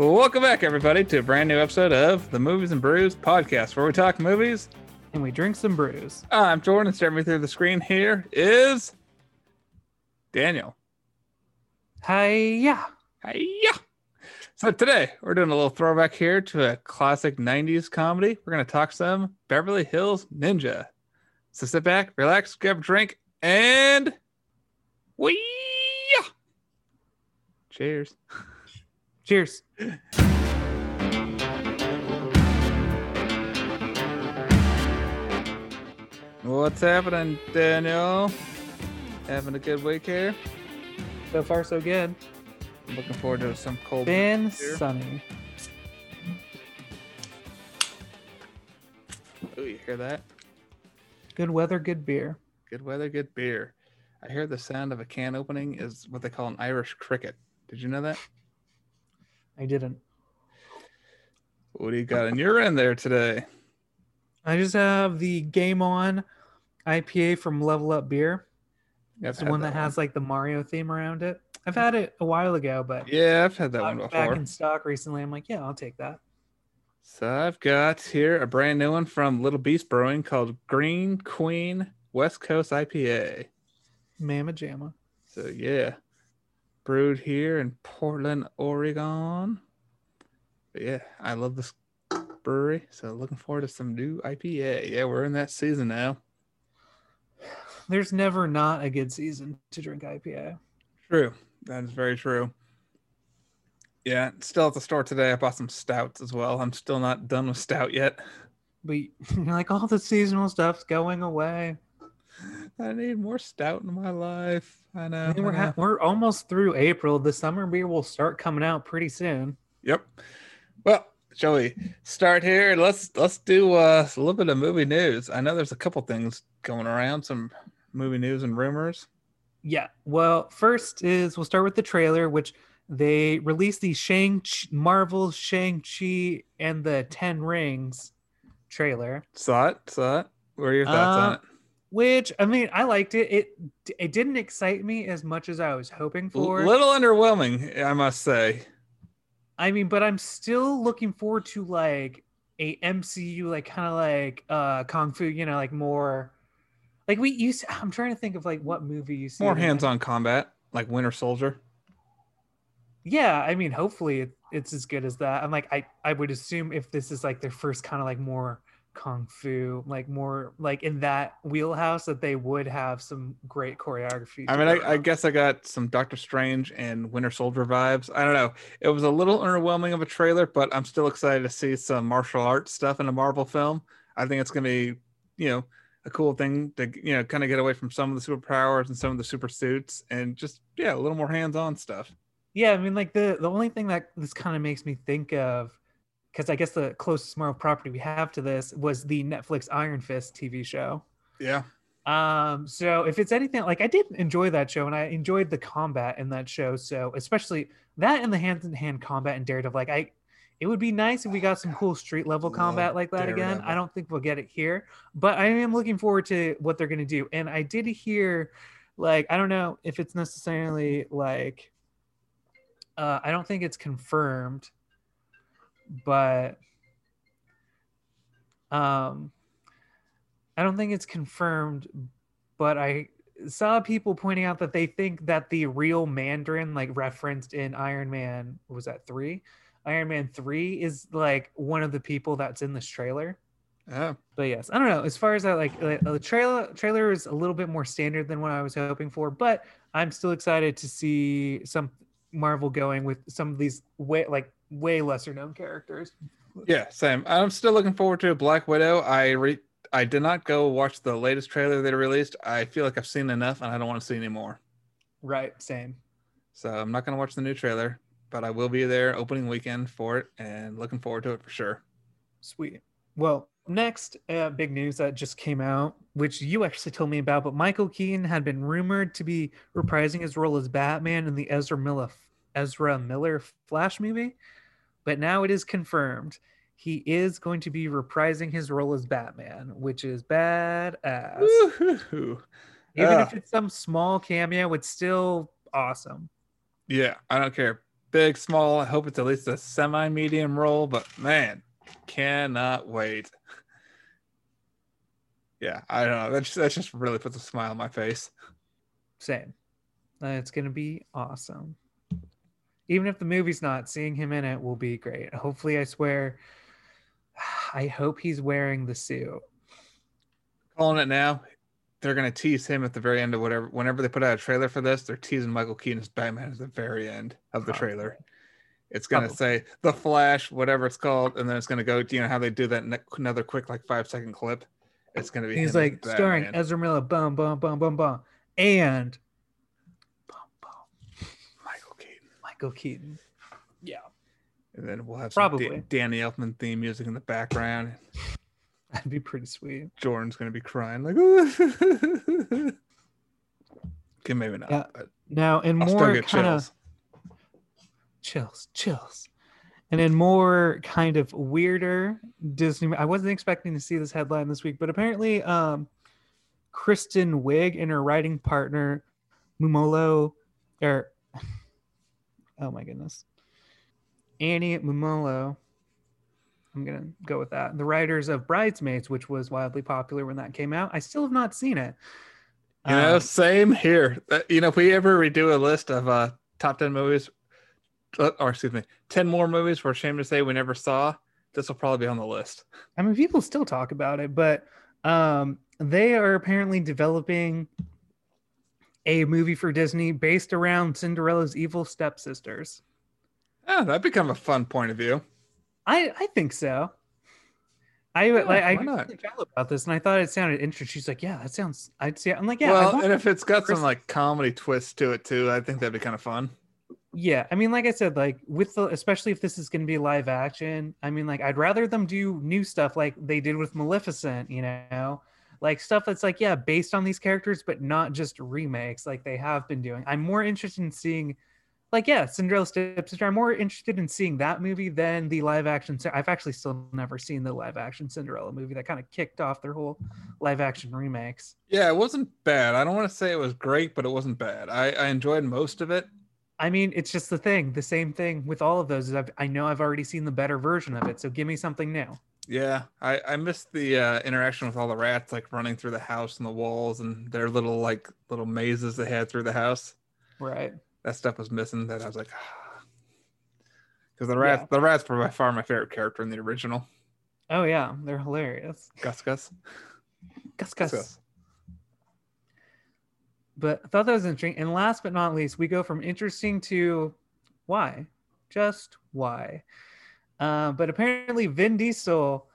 Welcome back, everybody, to a brand new episode of the Movies and Brews podcast, where we talk movies. and we drink some brews. I'm Jordan. And staring me through the screen here is Daniel. Hiya. Hiya. So today we're doing a little throwback here to a classic 90s comedy. We're going to talk some Beverly Hills Ninja. So sit back, relax, grab a drink, and we cheers. Cheers. What's happening, Daniel? Having a good week here? So far, so good. I'm looking forward to some cold. Been sunny. Ooh, you hear that? Good weather, good beer. Good weather, good beer. I hear the sound of a can opening is what they call an Irish cricket. Did you know that? I didn't. What do you got in your end there today? I just have the Game On IPA from Level Up Beer. It's the one that has like the Mario theme around it. I've had it a while ago, but Yeah, I've had that one back in stock recently. I'm like, yeah, I'll take that. So I've got here a brand new one from Little Beast Brewing called Green Queen West Coast IPA. Mama Jamma. So yeah, brewed here in Portland, Oregon. But yeah, I love this brewery. So looking forward to some new IPA. Yeah, we're in that season now. There's never not a good season to drink IPA. True. That is very true. Yeah, still at the store today. I bought some stouts as well. I'm still not done with stout yet. But like all the seasonal stuff's going away. I need more stout in my life. I know. I mean, we're I ha- we're almost through April. The summer beer will start coming out pretty soon. Yep. Well, shall we start here? Let's let's do uh, a little bit of movie news. I know there's a couple things going around, some movie news and rumors. Yeah. Well, first is we'll start with the trailer, which they released the Shang Marvel Shang Chi and the Ten Rings trailer. Saw it. Saw it. What are your thoughts on Uh, it? Which I mean, I liked it. It it didn't excite me as much as I was hoping for. A little underwhelming, I must say. I mean, but I'm still looking forward to like a MCU, like kind of like uh kung fu, you know, like more like we used. I'm trying to think of like what movie you see More hands-on combat, like Winter Soldier. Yeah, I mean, hopefully it, it's as good as that. I'm like, I I would assume if this is like their first kind of like more kung fu, like more like in that wheelhouse, that they would have some great choreography. I mean, I, I guess I got some Doctor Strange and Winter Soldier vibes. I don't know. It was a little underwhelming of a trailer, but I'm still excited to see some martial arts stuff in a Marvel film. I think it's going to be, you know, a cool thing to, you know, kind of get away from some of the superpowers and some of the super suits and just, yeah, a little more hands on stuff. Yeah, I mean, like the the only thing that this kind of makes me think of, because I guess the closest Marvel property we have to this was the Netflix Iron Fist TV show. Yeah. Um, so if it's anything like I did enjoy that show and I enjoyed the combat in that show. So especially that and the hand in hand combat in Daredevil, like I it would be nice if we got some cool street level combat like that again. I don't think we'll get it here, but I am looking forward to what they're gonna do. And I did hear like I don't know if it's necessarily like uh I don't think it's confirmed, but um I don't think it's confirmed, but I saw people pointing out that they think that the real Mandarin, like referenced in Iron Man, was that three? Iron Man three is like one of the people that's in this trailer. Yeah. But yes, I don't know. As far as that, like uh, the trailer trailer is a little bit more standard than what I was hoping for, but I'm still excited to see some Marvel going with some of these way like way lesser known characters. Yeah. Same. I'm still looking forward to Black Widow. I re- I did not go watch the latest trailer they released. I feel like I've seen enough and I don't want to see any more. Right, same. So I'm not going to watch the new trailer, but I will be there opening weekend for it and looking forward to it for sure. Sweet. Well, next uh, big news that just came out, which you actually told me about, but Michael Keaton had been rumored to be reprising his role as Batman in the Ezra Miller Ezra Miller Flash movie, but now it is confirmed he is going to be reprising his role as Batman, which is badass. Woo-hoo-hoo. Even Ah. if it's some small cameo, it's still awesome. Yeah, I don't care. big, small. I hope it's at least a semi-medium role, but man, cannot wait. Yeah, I don't know. That just, that just really puts a smile on my face. Same. Uh, it's gonna be awesome. Even if the movie's not, seeing him in it will be great. Hopefully, I swear. I hope he's wearing the suit. Calling it now. They're gonna tease him at the very end of whatever. Whenever they put out a trailer for this, they're teasing Michael Keaton as Batman at the very end of the Probably. trailer. It's gonna Probably. say the Flash, whatever it's called, and then it's gonna go. You know how they do that ne- another quick like five second clip. It's gonna be. He's like starring Ezra Miller, bum bum bum bum bum, and bum bum Michael Keaton. Michael Keaton. Yeah, And then we'll have some Probably. Da- Danny Elfman theme music in the background. that'd be pretty sweet. Jordan's gonna be crying like. okay, maybe not. Yeah. But Now, still more kind of chills. chills, chills. And in more kind of weirder Disney, I wasn't expecting to see this headline this week, but apparently, um, Kristen Wiig and her writing partner Mumolo, or oh my goodness, Annie Mumolo. I'm gonna go with that. The writers of Bridesmaids, which was wildly popular when that came out, I still have not seen it. You know, Um, same here. Uh, You know, if we ever redo a list of uh top ten movies, uh, or excuse me, ten more movies we're ashamed to say we never saw, this will probably be on the list. I mean, people still talk about it, but um, they are apparently developing a movie for Disney based around Cinderella's evil stepsisters. Yeah, that'd become a fun point of view. I I think so. I like I why not? talked to Val about this, and I thought it sounded interesting. She's like, "Yeah, that sounds." I'd see. I'm like, "Yeah, well, and if it's got some like comedy twist to it too, I think that'd be kind of fun. Yeah, I mean, like I said, like with the especially if this is going to be live action, I mean, like I'd rather them do new stuff like they did with Maleficent, you know, like stuff that's like yeah, based on these characters, but not just remakes like they have been doing. I'm more interested in seeing, like yeah, Cinderella Stepsister. I'm more interested in seeing that movie than the live action. I've actually still never seen the live action Cinderella movie that kind of kicked off their whole live action remakes. Yeah, it wasn't bad. I don't want to say it was great, but it wasn't bad. I, I enjoyed most of it. I mean, it's just the thing. The same thing with all of those is I've, I know I've already seen the better version of it. So give me something new. Yeah, I, I missed the uh, interaction with all the rats, like running through the house and the walls and their little like little mazes they had through the house. Right. That stuff was missing. That I was like, because the rats, the rats were by far my favorite character in the original. Oh yeah, they're hilarious. Gus. Gus Gus Gus. Gus. But I thought that was interesting. And last but not least, we go from interesting to why? Just why? Uh, but apparently, Vin Diesel,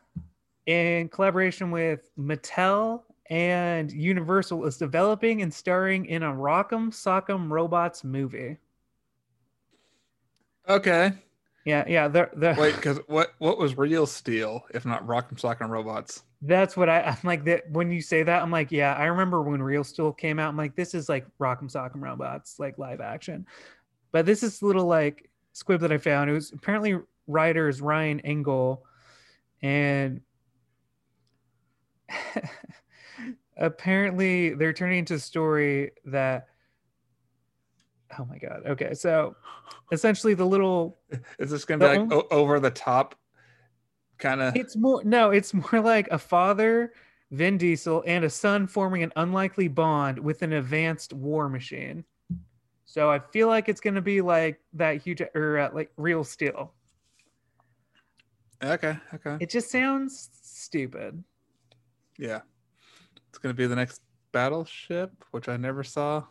in collaboration with Mattel and Universal, is developing and starring in a Rock'em Sock'em Robots movie. Okay. Yeah, yeah. They're, they're, Wait, because what what was real steel if not Rock'em Sock'em Robots? That's what I, I'm like. That when you say that, I'm like, yeah. I remember when Real Steel came out. I'm like, this is like Rock'em Sock'em Robots, like live action. But this is a little like squib that I found. It was apparently writers Ryan Engle, and apparently they're turning into a story that. Oh my god. Okay, so essentially the little Is this gonna be like o- over the top kind of? It's more no, it's more like a father, Vin Diesel, and a son forming an unlikely bond with an advanced war machine. So I feel like it's gonna be like that huge or uh, like real steel. Okay, okay, It just sounds stupid. yeah. It's gonna be the next battleship, which I never saw.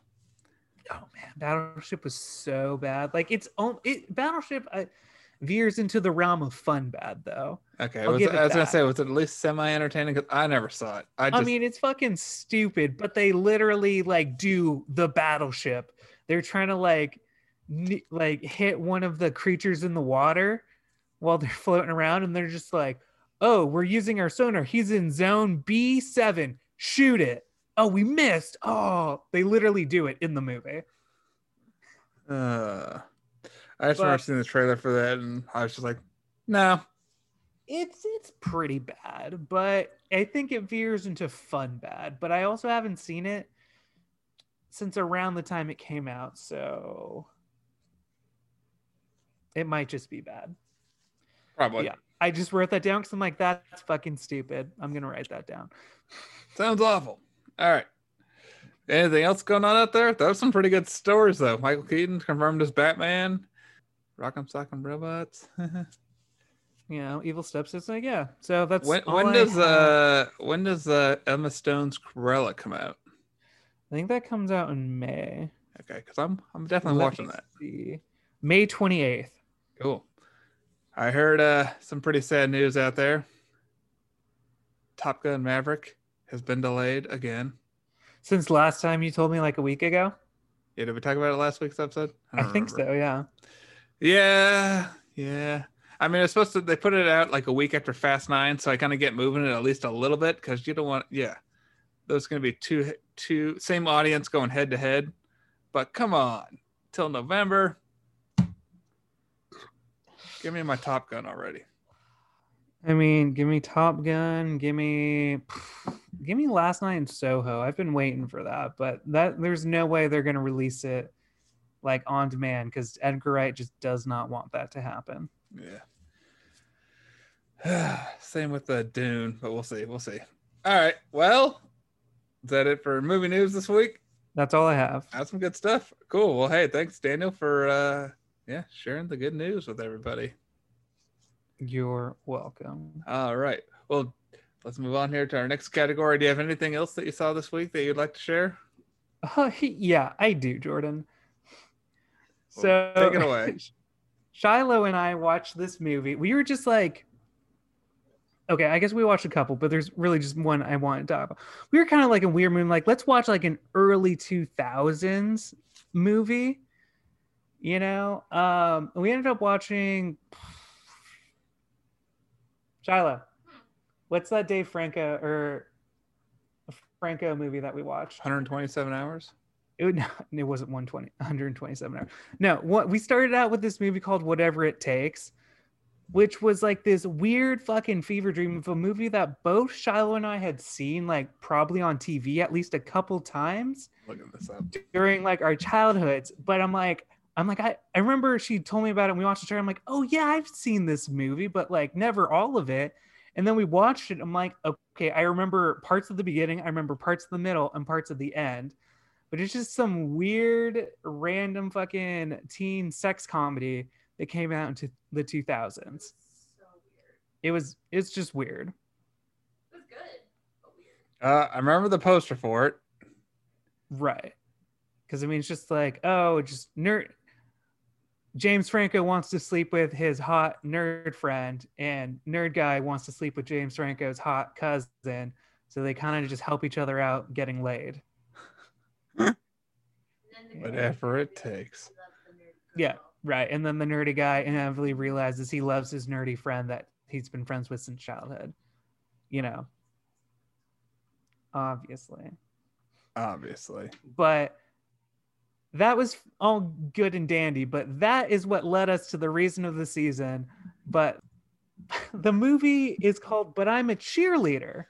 Oh man, Battleship was so bad. Like it's it Battleship uh, veers into the realm of fun bad though. Okay, I'll was give it, it I was gonna that. say, was it at least semi entertaining? Because I never saw it. I just, I mean, it's fucking stupid, but they literally like do the battleship. They're trying to like like hit one of the creatures in the water while they're floating around and they're just like, "Oh, we're using our sonar. He's in zone B7. Shoot it." Oh, we missed. Oh, they literally do it in the movie. uh, I just remember But- seeing the trailer for that, and I was just like, no. It's it's pretty bad, but I think it veers into fun bad. But I also haven't seen it since around the time it came out, so It might just be bad. Probably. Yeah. I just wrote that down because I'm like, that's fucking stupid. I'm gonna write that down. Sounds awful. All right. Anything else going on out there? Those some pretty good stories though. Michael Keaton confirmed as Batman. Rock'em Sock'em Robots. You know, evil stepsister. Yeah. So that's when when does uh when does uh Emma Stone's Cruella come out? I think that comes out in May. Okay, because I'm I'm definitely Let watching that. see. May 28th. Cool. I heard uh some pretty sad news out there. Top Gun Maverick has been delayed again. Since last time you told me like a week ago. Yeah, did we talk about it last week's episode? I, don't think so, yeah. Yeah, yeah. I mean, it's supposed to. They put it out like a week after Fast Nine, so I kind of get moving it at least a little bit because you don't want. Yeah, those going to be two two same audience going head to head, but come on, till November. Give me my Top Gun already. I mean, give me Top Gun, give me give me Last Night in Soho. I've been waiting for that, but that there's no way they're going to release it like on demand cuz Edgar Wright just does not want that to happen. Yeah. Same with the Dune, but we'll see. We'll see. All right. Well, is that it for movie news this week? That's all I have. That's some good stuff. Cool. Well, hey, thanks, Daniel, for uh yeah, sharing the good news with everybody. You're welcome. All right. Well, let's move on here to our next category. Do you have anything else that you saw this week that you'd like to share? Uh, yeah, I do, Jordan. So take it away. Shiloh and I watched this movie. We were just like, okay, I guess we watched a couple, but there's really just one I want to talk about. We were kind of like in weird mood, like let's watch like an early 2000s movie, you know. Um, we ended up watching Shiloh. What's that Dave Franco or Franco movie that we watched? 127 hours. it, would, it wasn't 120 127 hours no what we started out with this movie called whatever it takes which was like this weird fucking fever dream of a movie that both shiloh and i had seen like probably on tv at least a couple times Looking this up. during like our childhoods but i'm like i'm like i, I remember she told me about it and we watched the it i'm like oh yeah i've seen this movie but like never all of it and then we watched it i'm like okay i remember parts of the beginning i remember parts of the middle and parts of the end but it's just some weird random fucking teen sex comedy that came out into the 2000s So weird. it was it's just weird It was good, but weird. Uh, I remember the poster for it. right because i mean it's just like oh just nerd james franco wants to sleep with his hot nerd friend and nerd guy wants to sleep with james franco's hot cousin so they kind of just help each other out getting laid And then the Whatever it takes. She loves the nerd Yeah. Right. And then the nerdy guy inevitably realizes he loves his nerdy friend that he's been friends with since childhood. You know, obviously. Obviously. But that was all good and dandy. But that is what led us to the reason of the season. But the movie is called But I'm a Cheerleader.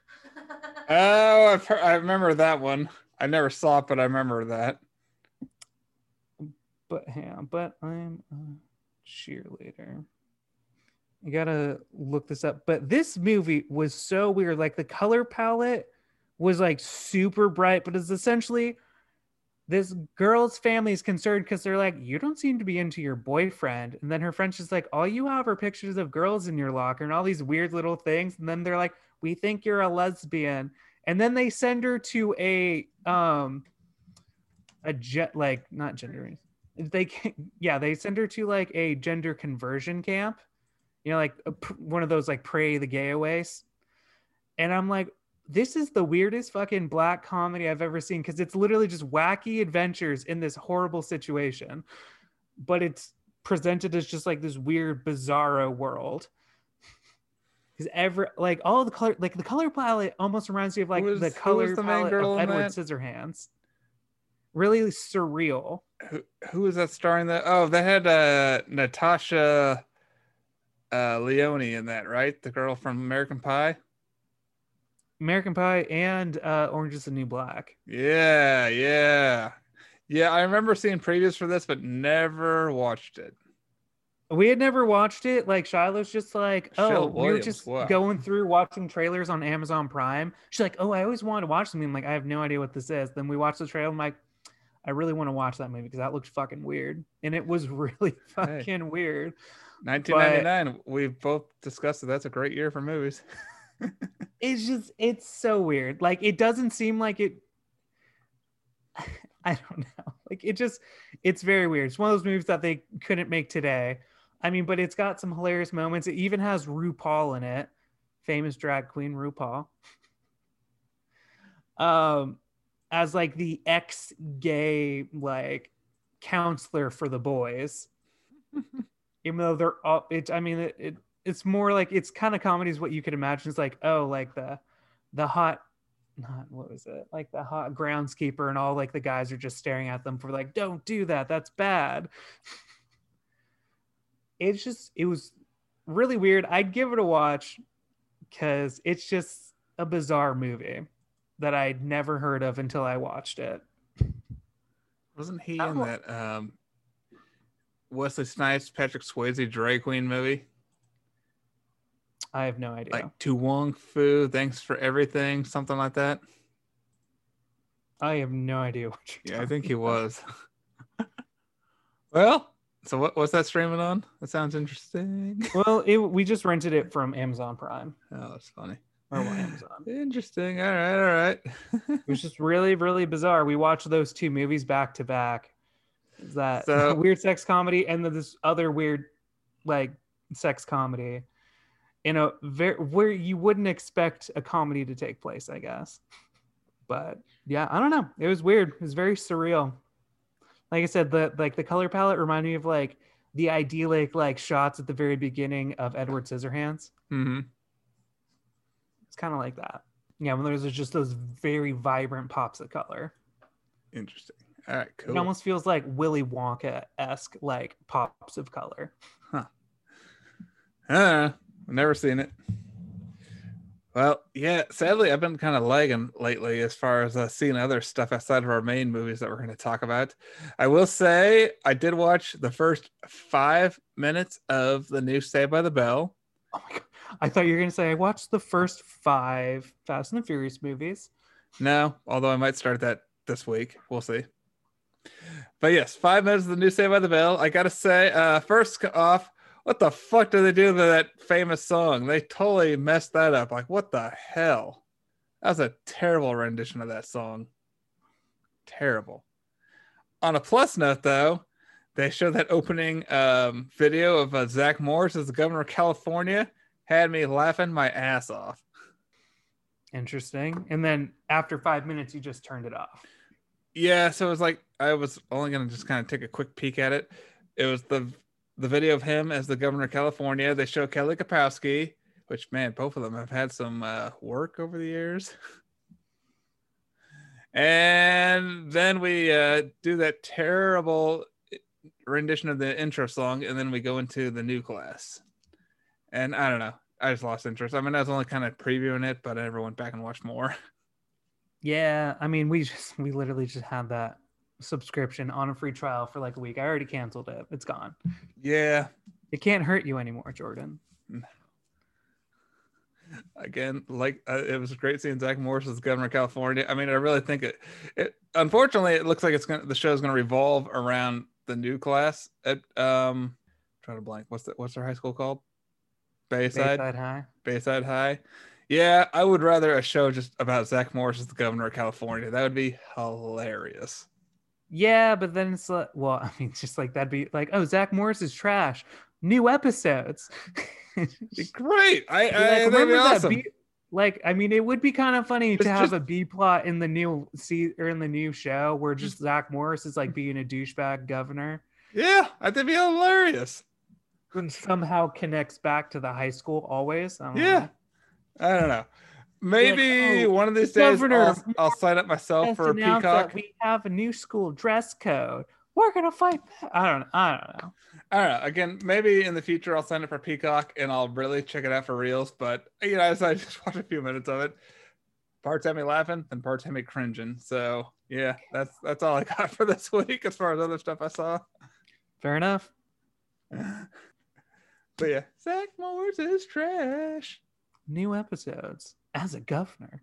Oh, I've heard, I remember that one. I never saw it, but I remember that. But yeah, but I'm a cheerleader. You gotta look this up. But this movie was so weird. Like the color palette was like super bright, but it's essentially this girl's family is concerned because they're like, you don't seem to be into your boyfriend. And then her friend's just like, all you have are pictures of girls in your locker and all these weird little things. And then they're like, we think you're a lesbian. And then they send her to a um a jet like not gender they can, yeah they send her to like a gender conversion camp you know like a, one of those like pray the gay aways and i'm like this is the weirdest fucking black comedy i've ever seen because it's literally just wacky adventures in this horrible situation but it's presented as just like this weird bizarro world because ever like all the color like the color palette almost reminds me of like was- the color the palette of edward that? scissorhands really surreal Who, who was that starring that? Oh, they had uh, Natasha uh, Lyonne in that, right? The girl from American Pie. American Pie and uh, Orange is the New Black. Yeah, yeah, yeah. I remember seeing previews for this, but never watched it. We had never watched it. Like Shiloh's just like, oh, we were just wow. going through watching trailers on Amazon Prime. She's like, oh, I always wanted to watch something. I'm like, I have no idea what this is. Then we watched the trailer. I'm like, I really want to watch that movie because that looked fucking weird, and it was really fucking weird. 1999. We've both discussed that that's a great year for movies. It's just, it's so weird. Like, it doesn't seem like it. I don't know. Like, it just, it's very weird. It's one of those movies that they couldn't make today. I mean, but it's got some hilarious moments. It even has RuPaul in it, famous drag queen RuPaul. Um, as like the ex-gay like counselor for the boys. Even though they're all, it. I mean, it, it it's more like it's kind of comedy is what you could imagine. It's like oh, like the the hot, not what was it? Like the hot groundskeeper and all like the guys are just staring at them for like, don't do that. That's bad. It's just it was really weird. I'd give it a watch because it's just a bizarre movie that I'd never heard of until I watched it. Wasn't he in that um, Wesley Snipes, Patrick Swayze drag queen movie? I have no idea. Like To Wong Foo, thanks for everything, something like that. I have no idea what you're Yeah, I think he was. well, so what what's that streaming on? That sounds interesting. Well, it, we just rented it from Amazon Prime Oh, that's funny. or well, Amazon. Interesting. All right, all right. It was just really, really bizarre. We watched those two movies back to back. That So- weird sex comedy and then this other weird, like sex comedy, in a very where you wouldn't expect a comedy to take place, I guess. But yeah, I don't know. It was weird. It was very surreal. Like I said, the like the color palette reminded me of like the idyllic like shots at the very beginning of Edward Scissorhands. Mm-hmm. It's kind of like that. Yeah, when there's just those very vibrant pops of color. Interesting. All right, It almost feels like Willy Wonka esque, like pops of color. Uh, I've never seen it. Well, yeah, sadly, I've been kind of lagging lately as far as uh, seeing other stuff outside of our main movies that we're going to talk about. I will say I did watch the first five minutes of the new Saved by the Bell. Oh my god! I thought you were gonna say I watched the first five Fast and the Furious movies. No, although I might start that this week. We'll see. But yes, five minutes of the new Saved by the Bell. I gotta say, uh, first off, what the fuck did they do to that famous song? They totally messed that up. Like, what the hell? That was a terrible rendition of that song. Terrible. On a plus note, though, they showed that opening um, video of uh, Zach Morris as the governor of California. Had me laughing my ass off. Interesting. And then after five minutes, you just turned it off. Yeah, so it was like I was only gonna just kind of take a quick peek at it. It was the the video of him as the governor of California. They show Kelly Kapowski, which man, both of them have had some uh, work over the years. and then we uh, do that terrible rendition of the intro song, and then we go into the new class. And I don't know, I just lost interest. I mean, I was only kind of previewing it, but I never went back and watched more. Yeah, I mean, we just we literally just had that subscription on a free trial for like a week. I already canceled it. It's gone. yeah, It can't hurt you anymore, Jordan. again, like uh, it was great seeing Zach Morris as governor of California. I mean, I really think it. It unfortunately, it looks like it's gonna the show's gonna revolve around the new class at um. Trying to blank. What's the what's their high school called? Bayside. Bayside High. Bayside High. Yeah, I would rather a show just about Zach Morris as the governor of California. That would be hilarious. Yeah, but then it's like, well, I mean, just like that'd be like, oh, Zach Morris is trash. New episodes. Great. I, I like, that'd be remember that awesome. B- like, I mean, it would be kind of funny It's to have just- a B plot in the new see or in the new show where just Zach Morris is like being a douchebag governor yeah, it'd be hilarious. and somehow connects back to the high school always. I Yeah. know. I don't know. Maybe oh, one of these days I'll, I'll sign up myself for a peacock. we have a new school dress code. We're gonna fight. back. I don't. I don't know. I don't know. Again, maybe in the future I'll sign up for Peacock and I'll really check it out for reals. But you know, as I just watched a few minutes of it, parts had me laughing and parts had me cringing. So yeah, that's that's all I got for this week as far as other stuff I saw. Fair enough. But yeah, Zach Morris is trash. New episodes as a governor.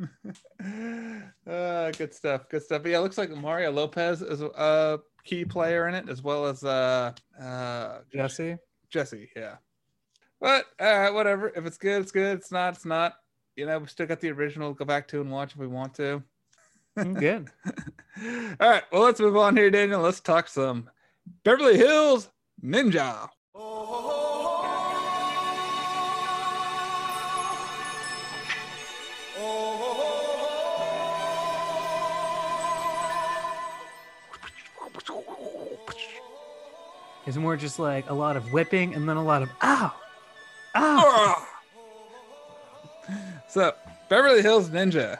uh, good stuff. Good stuff. But yeah, it looks like Mario Lopez is a key player in it, as well as uh, uh, Jesse. Jesse. Yeah. But uh, whatever. If it's good, it's good. It's not, it's not. You know, we still got the original. to Go back to and watch if we want to. Mm, Good. All right. Well, let's move on here, Daniel. Let's talk some Beverly Hills Ninja. It's more just like a lot of whipping and then a lot of ow, ow. so, Beverly Hills Ninja,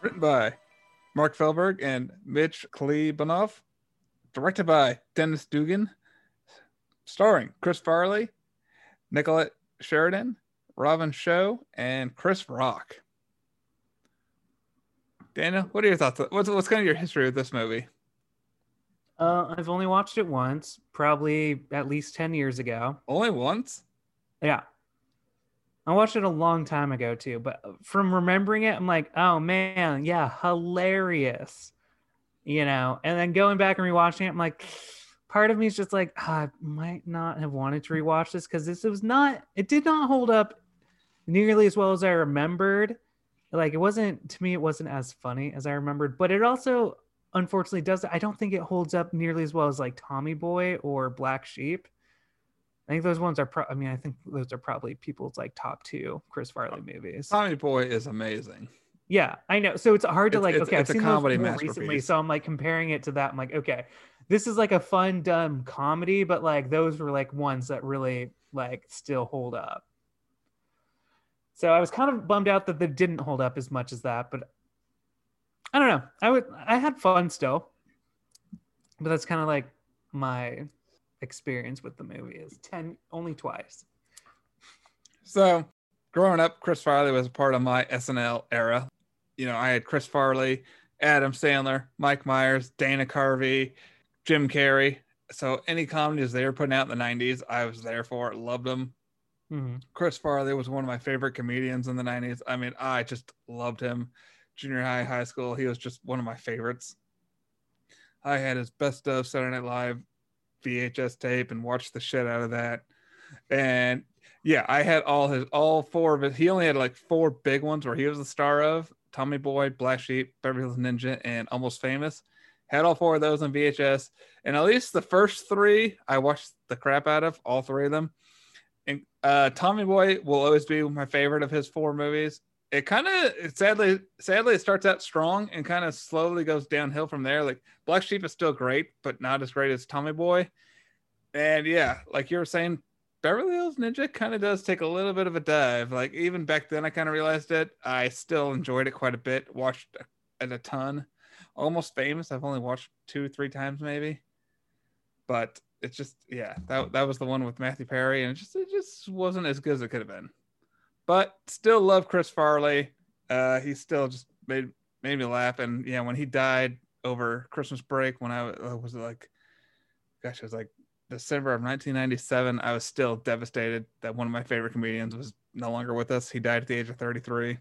written by Mark Feldberg and Mitch Klebanoff, directed by Dennis Dugan, starring Chris Farley, Nicolette Sheridan, Robin Shou, and Chris Rock. Daniel, what are your thoughts? What's what's kind of your history with this movie? Uh, I've only watched it once, probably at least 10 years ago. Only once? Yeah. I watched it a long time ago too, but from remembering it, I'm like, oh man, yeah, hilarious. You know, and then going back and rewatching it, I'm like, part of me is just like, ah, I might not have wanted to rewatch this because this was not, it did not hold up nearly as well as I remembered. Like, it wasn't, to me, it wasn't as funny as I remembered, but it also, unfortunately, does, I don't think it holds up nearly as well as like Tommy Boy or Black Sheep. I think those ones are. Pro- I mean, I think those are probably people's like top two Chris Farley movies. Tommy Boy is amazing. Yeah, I know. So it's hard to like. it's- okay, it's a I've seen comedy those recently, masterpiece. so I'm like comparing it to that. I'm like, okay, this is like a fun, dumb comedy, but like those were like ones that really like still hold up. So I was kind of bummed out that they didn't hold up as much as that, but I don't know. I would. I had fun still, but that's kind of like my experience with the movie is 10 only twice So, growing up, Chris Farley was a part of my SNL era. You know, I had Chris Farley, Adam Sandler, Mike Myers, Dana Carvey, Jim Carrey. So, any comedies they were putting out in the 90s, I was there for it, loved them. Mhm. Chris Farley was one of my favorite comedians in the 90s. I mean, I just loved him. Junior high, high school, he was just one of my favorites. I had his best of Saturday Night Live VHS tape and watched the shit out of that. And yeah, I had all his all four of it. He only had like four big ones where he was the star of Tommy Boy, Black Sheep, Beverly Hills Ninja, and Almost Famous. Had all four of those on VHS, and at least the first three I watched the crap out of all three of them. And uh, Tommy Boy will always be my favorite of his four movies. It kind of sadly, sadly, it starts out strong and kind of slowly goes downhill from there. Like Black Sheep is still great, but not as great as Tommy Boy. And yeah, like you were saying, Beverly Hills Ninja kind of does take a little bit of a dive. Like even back then, I kind of realized it. I still enjoyed it quite a bit. Watched it a ton. Almost famous. I've only watched two, three times maybe. But it's just yeah, that that was the one with Matthew Perry, and it just it just wasn't as good as it could have been. But still love Chris Farley. Uh, he still just made made me laugh. And yeah, when he died over Christmas break, when I uh, was like, gosh, it was like December of 1997. I was still devastated that one of my favorite comedians was no longer with us. He died at the age of 33.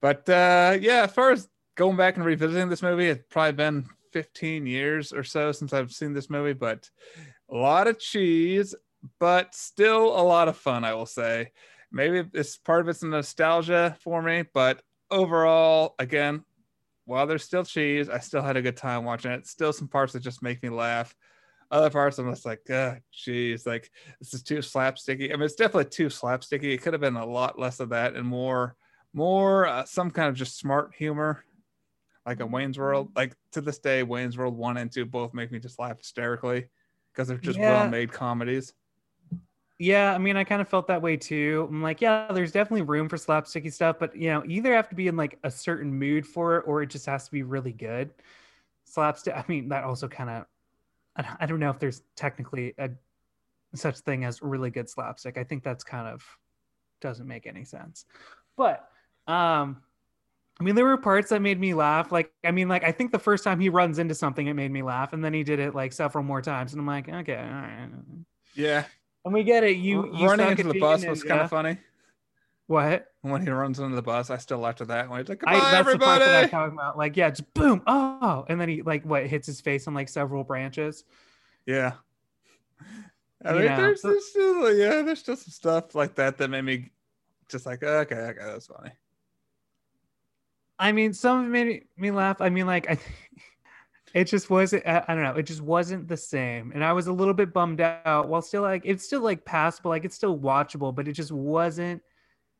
But uh, yeah, as far as going back and revisiting this movie, it's probably been 15 years or so since I've seen this movie, but a lot of cheese, but still a lot of fun, I will say. Maybe it's part of it's nostalgia for me, but overall, again, while there's still cheese, I still had a good time watching it. Still some parts that just make me laugh. Other parts, I'm just like, ah, geez, like this is too slapsticky. I mean, it's definitely too slapsticky. It could have been a lot less of that and more, more uh, some kind of just smart humor, like a Wayne's World. Like to this day, Wayne's World one and two both make me just laugh hysterically because they're just Yeah. well-made comedies. Yeah, I mean, I kind of felt that way too. I'm like, yeah, there's definitely room for slapsticky stuff, but you know, either have to be in like a certain mood for it, or it just has to be really good. Slapstick. I mean, that also kind of, I don't- know if there's technically a such thing as really good slapstick. I think that's kind of doesn't make any sense. But um, I mean, there were parts that made me laugh. Like, I mean, like I think the first time he runs into something, it made me laugh, and then he did it like several more times, and I'm like, okay, all right. Yeah, And we get it. You, you running into the bus was kind of funny. What? When he runs into the bus, I still laughed at that. When he's like, I, "Goodbye, that's the part that I'm talking about. Like, yeah, just boom, oh, and then he like what hits his face on like several branches. Yeah. I You mean, know, there's, so- there's still, yeah, there's just some stuff like that that made me just like, okay, okay, that's funny. I mean, some of it made me laugh. I mean, like, I, it just wasn't. I don't know. It just wasn't the same, and I was a little bit bummed out. While still like, it's still like passable, like it's still watchable, but it just wasn't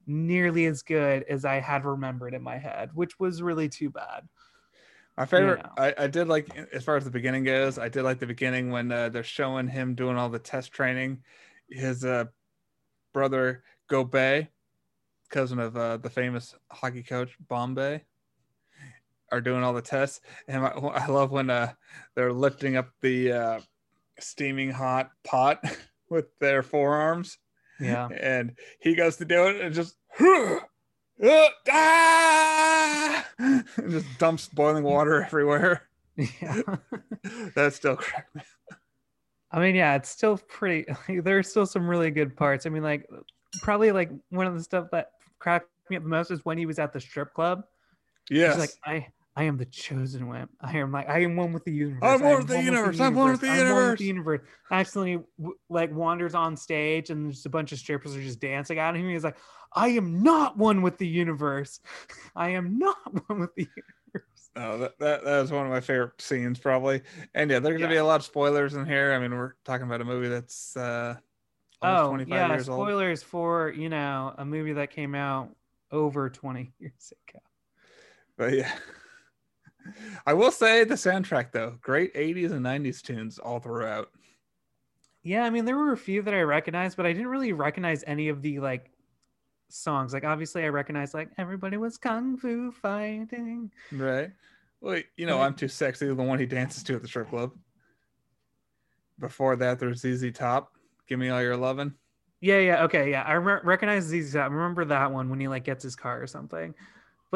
nearly as good as I had remembered in my head, which was really too bad. My favorite, know. I, I did like as far as the beginning goes. I did like the beginning when uh, they're showing him doing all the test training. His uh, brother Gobei, cousin of uh, the famous hockey coach Bombay, are doing all the tests. And I, I love when uh, they're lifting up the uh, steaming hot pot with their forearms, Yeah. and he goes to do it and just. Uh, ah! and just dumps boiling water everywhere. Yeah. That still cracked me. I mean, yeah, it's still pretty. There's still some really good parts. I mean, like, probably like one of the stuff that cracked me up the most is when he was at the strip club. Yeah, like, I, I am the chosen one. I am like, I am one with the universe. I'm one with the universe. I'm one with the I'm one with universe." the universe. Accidentally, like, wanders on stage, and just a bunch of strippers are just dancing Out at him. He's like, I am not one with the universe. I am not one with the universe. oh, that, that that was one of my favorite scenes, probably. And yeah, there's gonna be a lot of spoilers in here. I mean, we're talking about a movie that's uh almost Oh, 25 yeah. years old. Spoilers for you know a movie that came out over 20 years ago. But yeah. I will say the soundtrack though, great 80s and 90s tunes all throughout. Yeah, I mean there were a few that I recognized, but I didn't really recognize any of the like songs. Like obviously I recognized like everybody was kung fu fighting. Right. Well, you know, I'm too sexy, the one he dances to at the strip club. Before that, there's ZZ Top. Give me all your lovin'. Yeah, yeah, okay, yeah. I re- recognize these. I remember that one when he like gets his car or something.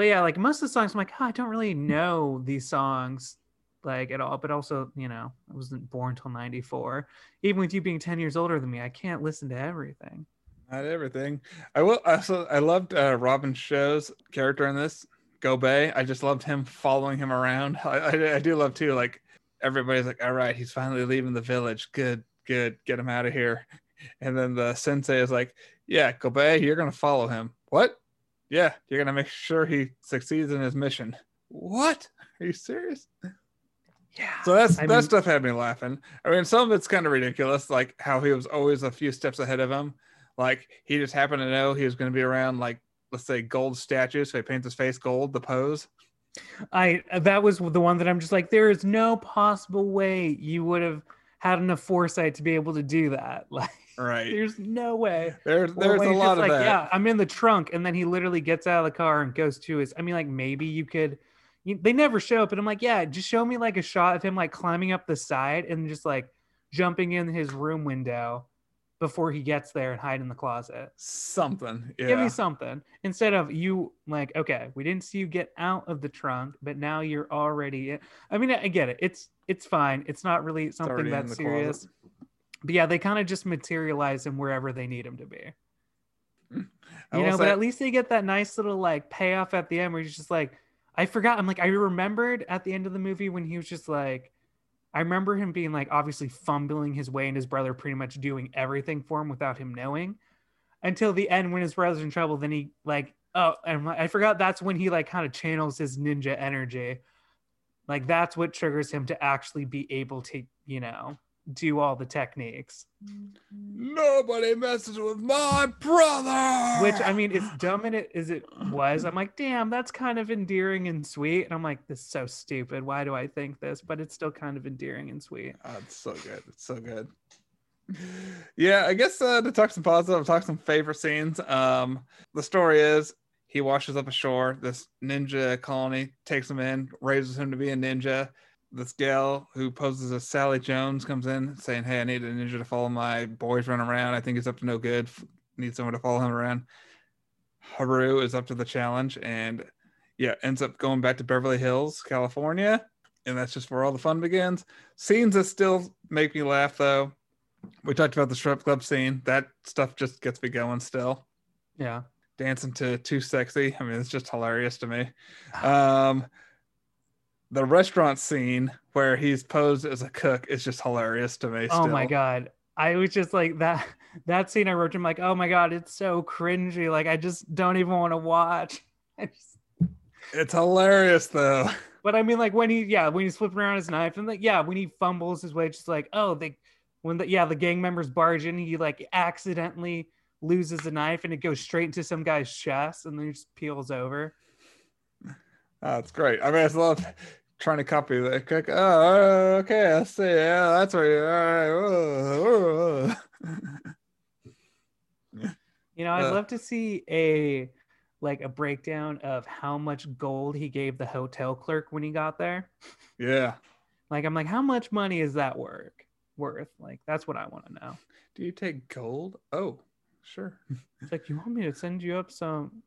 But yeah, like most of the songs, I'm like, oh, I don't really know these songs like at all. But also, you know, I wasn't born till '94. Even with you being 10 years older than me, I can't listen to everything. Not everything. I will also I loved uh, Robin Shou's character in this. Gobei. I just loved him following him around. I, I, I do love too. Like everybody's like, all right, he's finally leaving the village. Good, good. Get him out of here. And then the sensei is like, yeah, Gobei, you're gonna follow him. What? Yeah, you're gonna make sure he succeeds in his mission. What? Are you serious? Yeah. So that's I that mean- stuff had me laughing. I mean, some of it's kind of ridiculous, like how he was always a few steps ahead of him. Like he just happened to know he was going to be around, like let's say gold statues, so he paints his face gold. The pose. I that was the one that I'm just like, there is no possible way you would have had enough foresight to be able to do that. Like, Right. there's no way. There's there's a lot of like, that. Yeah, I'm in the trunk, and then he literally gets out of the car and goes to his. I mean, like maybe you could. You, they never show up, but I'm like, yeah, just show me like a shot of him like climbing up the side and just like jumping in his room window before he gets there and hide in the closet. Something. Yeah. Give me something instead of you like, okay, we didn't see you get out of the trunk, but now you're already. In. I mean, I get it. It's it's fine. It's not really something that's serious. closet. But yeah, they kind of just materialize him wherever they need him to be. Hmm. You will know, but at least they get that nice little like payoff at the end where he's just like, I forgot. I'm like, I remembered at the end of the movie when he was just like, I remember him being like obviously fumbling his way and his brother pretty much doing everything for him without him knowing until the end when his brother's in trouble. Then he like, oh, and like, I forgot that's when he like kind of channels his ninja energy. Like that's what triggers him to actually be able to, you know, do all the techniques. Nobody messes with my brother. Which I mean, as dumb in it as it was, I'm like, damn, that's kind of endearing and sweet. And I'm like, this is so stupid. Why do I think this? But it's still kind of endearing and sweet. Oh, it's so good. It's so good. Yeah, I guess uh, to talk some positive, talk some favorite scenes. Um, the story is he washes up ashore. This ninja colony takes him in, raises him to be a ninja. This gal who poses as Sally Jones comes in saying, Hey, I need a ninja to follow my boys run around. I think he's up to no good. Need someone to follow him around. Haru is up to the challenge and yeah, ends up going back to Beverly Hills, California. And that's just where all the fun begins. Scenes that still make me laugh though. We talked about the strip club scene. That stuff just gets me going still. Yeah. Dancing to Too Sexy. I mean, it's just hilarious to me. Um, the restaurant scene where he's posed as a cook is just hilarious to me. Oh my god. I was just like that that scene I wrote I'm like, oh my god, it's so cringy. Like I just don't even want to watch. Just, It's hilarious though. but I mean like when he yeah, when he's flipping around his knife and like yeah, when he fumbles his way, just like, oh they when the yeah, the gang members barge in, he like accidentally loses a knife and it goes straight into some guy's chest and then he just peels over. Oh, it's great. I mean, I love trying to copy the cook. Oh, okay. I see. Yeah, that's where you are. Right. You know, I'd Uh, love to see a like a breakdown of how much gold he gave the hotel clerk when he got there. yeah. Like I'm like, how much money is that worth? Worth? Like that's what I want to know. Do you take gold? Oh, sure. It's like you want me to send you up some.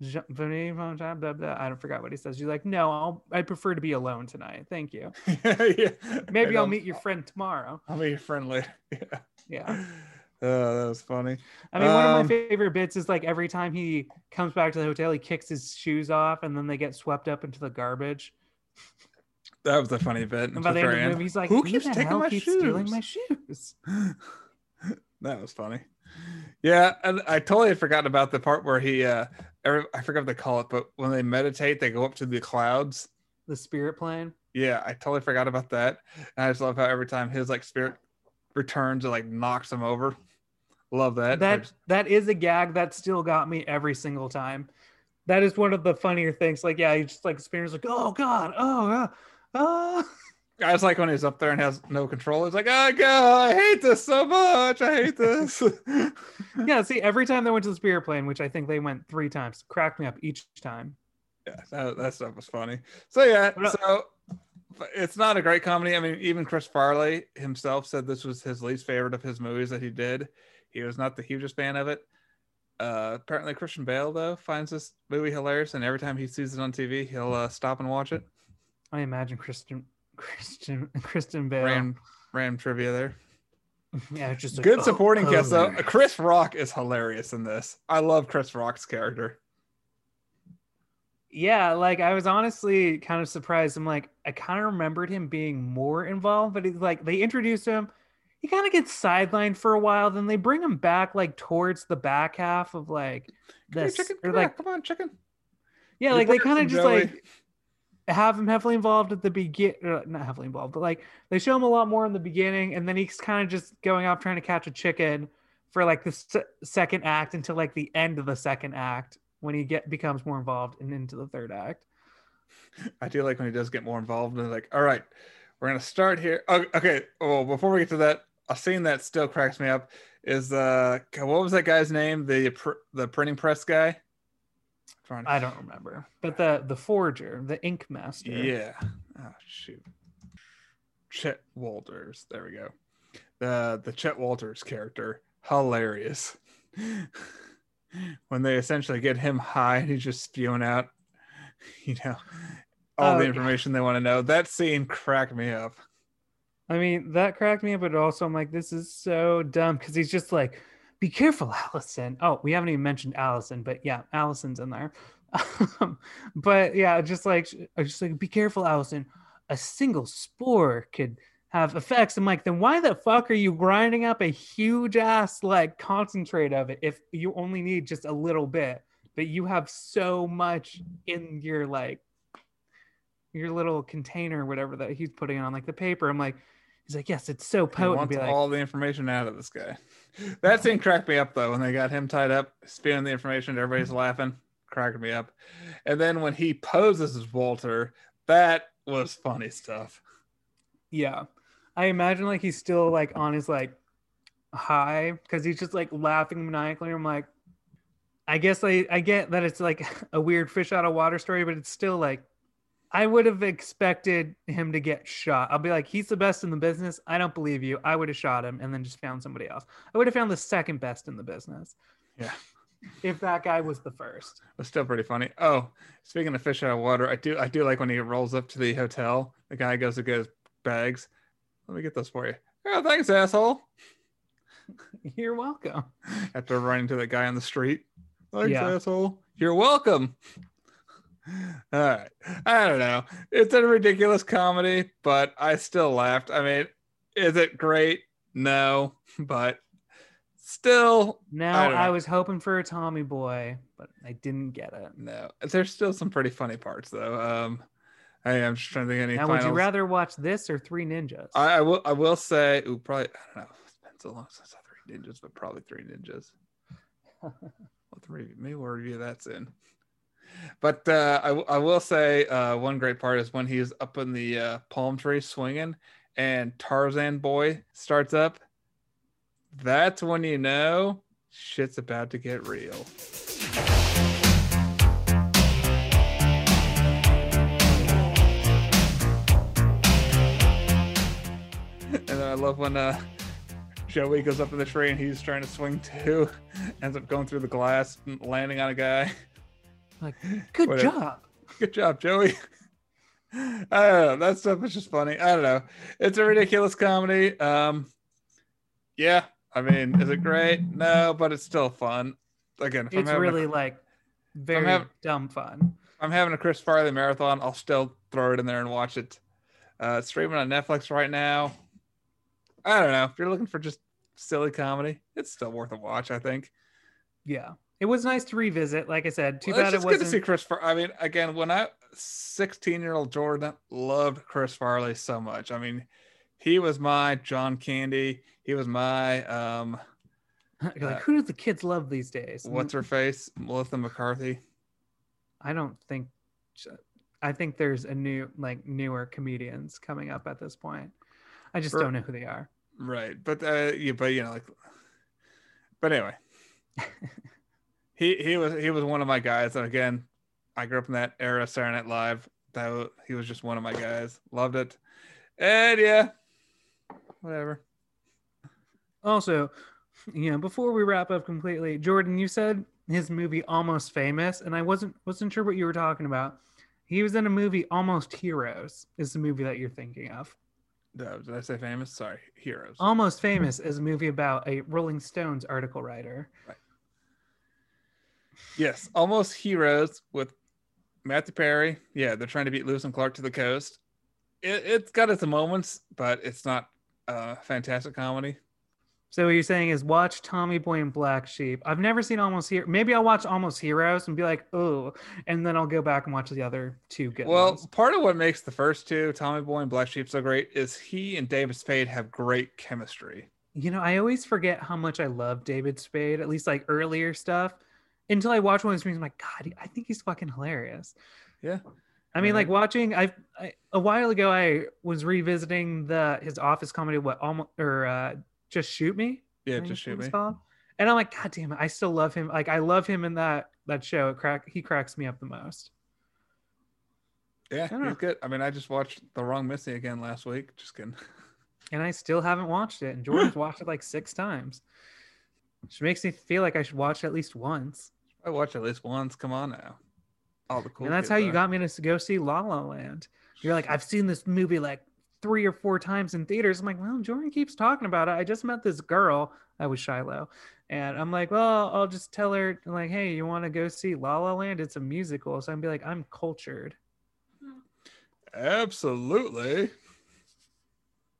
Blah. I don't forgot what he says. You're like, no, I'll, I prefer to be alone tonight. Thank you. yeah. Maybe I'll meet your friend tomorrow. I'll meet your friend later. Yeah. Yeah. Oh, that was funny. I mean, one Um, of my favorite bits is like every time he comes back to the hotel, he kicks his shoes off and then they get swept up into the garbage. That was a funny bit. And by the the end of the movie, he's like, Who who, keeps taking my keeps stealing my shoes? that was funny. Yeah, and I totally had forgotten about the part where he uh I forgot what they call it, but when they meditate, they go up to the clouds. The spirit plane. Yeah, I totally forgot about that. And I just love how every time his like spirit returns, it like knocks him over. Love that. That just- that is a gag that still got me every single time. That is one of the funnier things. Like, yeah, he just like spins like, oh god, oh yeah, oh. I just like when he's up there and has no control. He's like, oh god, I hate this so much. I hate this. yeah. See, every time they went to the spirit plane, which I think they went three times, cracked me up each time. yeah, that, that stuff was funny. So yeah, so it's not a great comedy. I mean, even Chris Farley himself said this was his least favorite of his movies that he did. He was not the hugest fan of it. Uh, apparently, Christian Bale though finds this movie hilarious, and every time he sees it on TV, he'll uh, stop and watch it. I imagine Kristen, Christian, Kristen Bale. Ram, ram trivia there. Yeah, it's just like, Good "Oh, supporting cast though. oh." Chris Rock is hilarious in this. I love Chris Rock's character. Yeah, like I was honestly kind of surprised. I'm like, I kind of remembered him being more involved, but it's like they introduce him, he kind of gets sidelined for a while, then they bring him back like towards the back half of like Come here, this, chicken. or Come like on, come on, chicken. yeah, You like they kind of just Joey. like have him heavily involved at the begin, uh, not heavily involved, but like they show him a lot more in the beginning, and then he's kind of just going off trying to catch a chicken for like the se- second act until like the end of the second act when he get becomes more involved and into the third act. I do like when he does get more involved and like, all right, we're gonna start here. Oh, okay. Well, before we get to that, a scene that still cracks me up is uh, what was that guy's name? The pr- the printing press guy. Trying I don't remember, but the the forger, the ink master. Yeah. Oh shoot. Chet Walters. There we go. The the Chet Walters character, hilarious. when they essentially get him high and he's just spewing out, you know, all Oh, the yeah. information they want to know. That scene cracked me up. I mean, that cracked me up, but also I'm like, this is so dumb because he's just like, be careful, Allison. Oh, we haven't even mentioned Allison, but yeah, Allison's in there. But yeah, just like, I just like, be careful, Allison. A single spore could have effects. I'm like, then why the fuck are you grinding up a huge ass like concentrate of it if you only need just a little bit, but you have so much in your like your little container whatever that he's putting on like the paper. I'm like, he's like, yes, it's so He potent. wants Be like, all the information out of this guy. That scene cracked me up though when they got him tied up, spewing the information. Everybody's mm. laughing, cracked me up. And then when he poses as Walter, that was funny stuff. yeah. I imagine like he's still like on his like high because he's just like laughing maniacally. I'm like, I guess I I get that it's like a weird fish out of water story, but it's still like I would have expected him to get shot. I'll be like, he's the best in the business. I don't believe you. I would have shot him and then just found somebody else. I would have found the second best in the business. Yeah. If that guy was the first. It was still pretty funny. Oh, speaking of fish out of water, I do I do like when he rolls up to the hotel. The guy goes to get his bags. Let me get those for you. Oh, thanks, asshole. You're welcome. After running to that guy on the street. Thanks, Yeah. asshole. You're welcome. All right. I don't know. It's a ridiculous comedy, but I still laughed. I mean, is it great? No, but still, No, I I, was hoping for a Tommy Boy, but I didn't get it. no. There's still some pretty funny parts though. Um, I am just trying to think of any. Now, would you rather watch this or Three Ninjas? I, I will. I will say. Ooh, probably. I don't know. It's been so long since I saw Three Ninjas, but probably Three Ninjas. We'll three, maybe we'll review that soon. But uh, I, I will say uh, one great part is when he's up in the uh, palm tree swinging, and Tarzan boy starts up. That's when you know shit's about to get real. And I love when uh, Joey goes up in the tree and he's trying to swing too, ends up going through the glass and landing on a guy. like, good Whatever. job. Good job, Joey. I don't know. That stuff is just funny. I don't know. It's a ridiculous comedy. Um, yeah. I mean, is it great? No, but it's still fun. Again, It's really a, like very having- dumb fun. I'm having a Chris Farley marathon, I'll still throw it in there and watch it. Uh, it's streaming on Netflix right now. I don't know. If you're looking for just silly comedy, it's still worth a watch. I think. Yeah. It was nice to revisit. Like I said, too Well, it's bad it just good to see wasn't. Chris. Far- I mean, again, when I 16 year old Jordan loved Chris Farley so much. I mean, he was my John Candy. He was my um, like, uh, who do the kids love these days? what's her face, Melissa McCarthy. I don't think. I think there's a new, like, newer comedians coming up at this point. I just don't know who they are. Right, but uh, yeah, but you know, like, but anyway, he he was he was one of my guys, and again, I grew up in that era, Saturday Night Live. That wa- he was just one of my guys. Loved it, and yeah, whatever. Also, you know, before we wrap up completely, Jordan, you said his movie Almost Famous, and I wasn't wasn't sure what you were talking about. He was in a movie Almost Heroes. Is the movie that you're thinking of? Uh, Did I say famous? Sorry, heroes. Almost Famous is a movie about a Rolling Stones article writer. Yes, almost heroes with Matthew Perry. Yeah, they're trying to beat Lewis and Clark to the coast. It, it's got its moments, but it's not a fantastic comedy. So what you're saying is watch Tommy Boy and Black Sheep. I've never seen Almost Hero. Maybe I'll watch Almost Heroes and be like, oh, and then I'll go back and watch the other two good well, ones. part of what makes the first two, Tommy Boy and Black Sheep, so great is he and David Spade have great chemistry. You know, I always forget how much I love David Spade, at least like earlier stuff, until I watch one of his movies. I'm like, God, I think he's fucking hilarious. Yeah. I mean, Yeah. like watching. I've I, a while ago, I was revisiting the his office comedy, what almost or uh, just shoot me. Yeah, just shoot me. called. And I'm like, God damn it, I still love him. Like I love him in that that show. It crack he cracks me up the most. Yeah, don't know. he's good. I mean, I just watched The Wrong Missy again last week. Just kidding. And I still haven't watched it. And Jordan's watched it like six times. Which makes me feel like I should watch it at least once. I watch at least once. Come on now. All the cool. and that's kids how you are. got me to go see La La Land. You're like, I've seen this movie like three or four times in theaters. I'm like, well, Jordan keeps talking about it. I just met this girl. I was Shiloh. And I'm like, well, I'll just tell her, like, hey, you want to go see La La Land? It's a musical. So I'm be like, I'm cultured. Absolutely.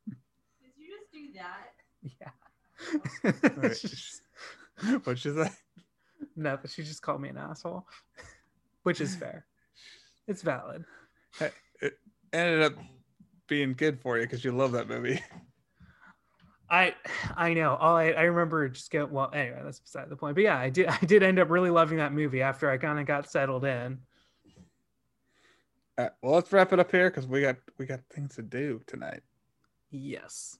Did you just do that? Yeah. Right. It's just- What'd you say? No, but she just called me an asshole, which is fair. It's valid. It ended up being good for you because you love that movie. I I know. All I, I remember just go well anyway, that's beside the point. But yeah, I did I did end up really loving that movie after I kind of got settled in. Right, well, let's wrap it up here because we got we got things to do tonight. Yes.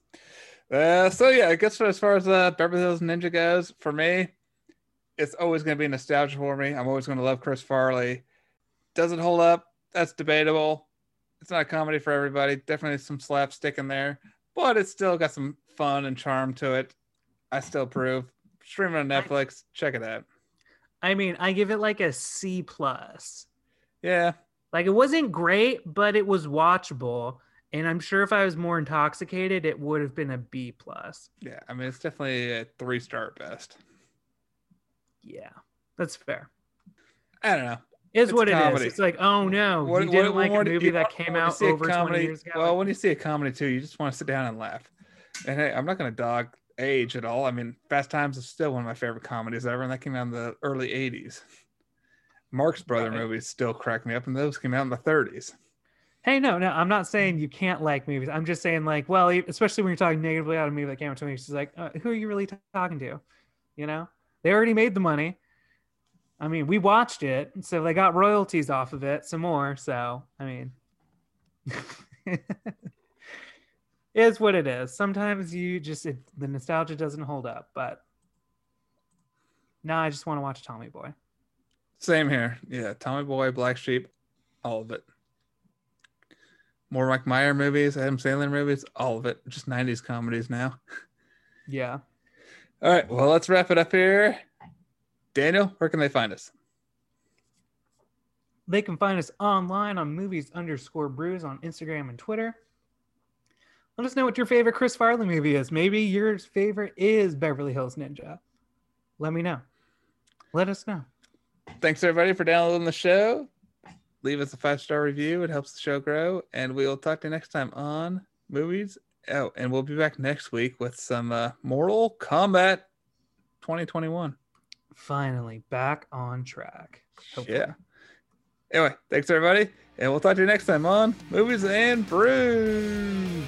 Uh, so yeah, I guess as far as uh, Beverly Hills Ninja goes, for me, it's always going to be nostalgia for me. I'm always going to love Chris Farley. Does it hold up? That's debatable. It's not a comedy for everybody. Definitely some slapstick in there, but it's still got some fun and charm to it. I still approve. Streaming on Netflix, check it out. I mean, I give it like a C plus. Yeah, Like it wasn't great, but it was watchable. And I'm sure if I was more intoxicated, it would have been a B plus. Yeah, I mean it's definitely a three star best. Yeah, that's fair. I don't know. Is It's what it is. comedy. It's like, oh no, What- you didn't what- like what- a movie that came out over 20 years ago. Well, when you see a comedy too, you just want to sit down and laugh. And hey, I'm not going to dog age at all. I mean, Fast Times is still one of my favorite comedies ever, and that came out in the early '80s. Marx Brother Right. movies still crack me up, and those came out in the 30s. Hey, no, no, I'm not saying you can't like movies. I'm just saying, like, well, especially when you're talking negatively about a movie that came out 20 years, it's like, uh, who are you really t- talking to? You know, they already made the money. I mean, we watched it, so they got royalties off of it, some more. So, I mean, is what it is. Sometimes you just it, the nostalgia doesn't hold up, but now I just want to watch Tommy Boy. Same here. Yeah, Tommy Boy, Black Sheep, all of it. More Mike Meyer movies, Adam Sandler movies, all of it. Just 90s comedies now. Yeah. All right, well, let's wrap it up here. Daniel, where can they find us? They can find us online on movies underscore brews on Instagram and Twitter. Let us know what your favorite Chris Farley movie is. Maybe your favorite is Beverly Hills Ninja. Let me know. Let us know. Thanks everybody for downloading the show. Leave us a five star review. It helps the show grow. And we'll talk to you next time on movies. Oh, and we'll be back next week with some uh, Mortal Kombat 2021. Finally, back on track. Hopefully. Yeah. Anyway, thanks everybody. And we'll talk to you next time on Movies and Brews.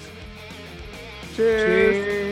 Cheers. Cheers.